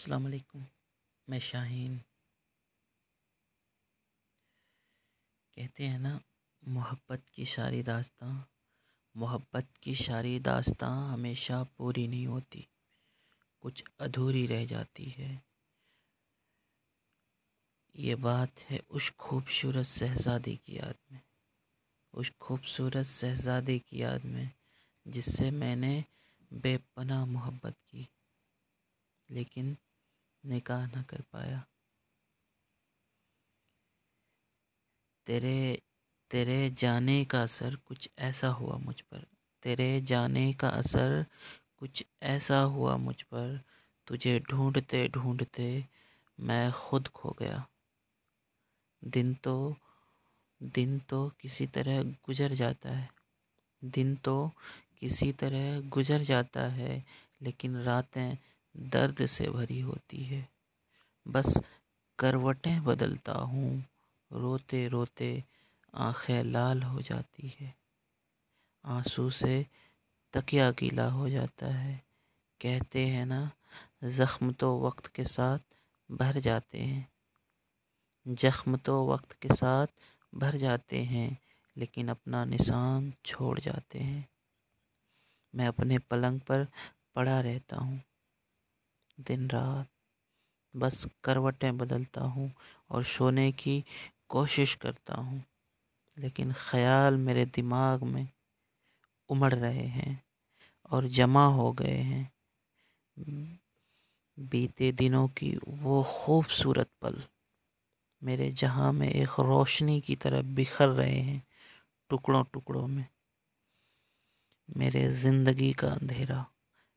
अस्सलाम वालेकुम, मैं शाहीन। कहते हैं ना, मोहब्बत की सारी दास्तां, मोहब्बत की सारी दास्तां हमेशा पूरी नहीं होती, कुछ अधूरी रह जाती है। ये बात है उस खूबसूरत शहज़ादी की याद में, उस खूबसूरत शहज़ादी की याद में, जिससे मैंने बेपनाह मोहब्बत की। लेकिन निकाह न कर पाया। तेरे तेरे जाने का असर कुछ ऐसा हुआ मुझ पर। तेरे जाने का असर कुछ ऐसा हुआ मुझ पर। तुझे ढूंढते ढूंढते मैं खुद खो गया। दिन तो दिन तो किसी तरह गुजर जाता है। दिन तो किसी तरह गुजर जाता है, लेकिन रातें दर्द से भरी होती है। बस करवटें बदलता हूँ। रोते रोते आँखें लाल हो जाती है। आँसू से तकिया गीला हो जाता है। कहते हैं ना, ज़ख्म तो वक्त के साथ भर जाते हैं। जख्म तो वक्त के साथ भर जाते हैं, लेकिन अपना निशान छोड़ जाते हैं। मैं अपने पलंग पर पड़ा रहता हूँ। दिन रात बस करवटें बदलता हूँ और सोने की कोशिश करता हूँ, लेकिन ख़याल मेरे दिमाग में उमड़ रहे हैं और जमा हो गए हैं। बीते दिनों की वो खूबसूरत पल मेरे जहाँ में एक रोशनी की तरह बिखर रहे हैं टुकड़ों टुकड़ों में। मेरे ज़िंदगी का अंधेरा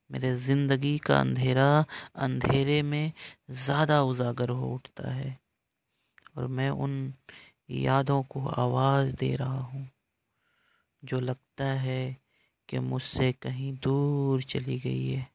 मेरे ज़िंदगी का अंधेरा अंधेरे में ज़्यादा उजागर हो उठता है और मैं उन यादों को आवाज़ दे रहा हूँ, जो लगता है कि मुझसे कहीं दूर चली गई है।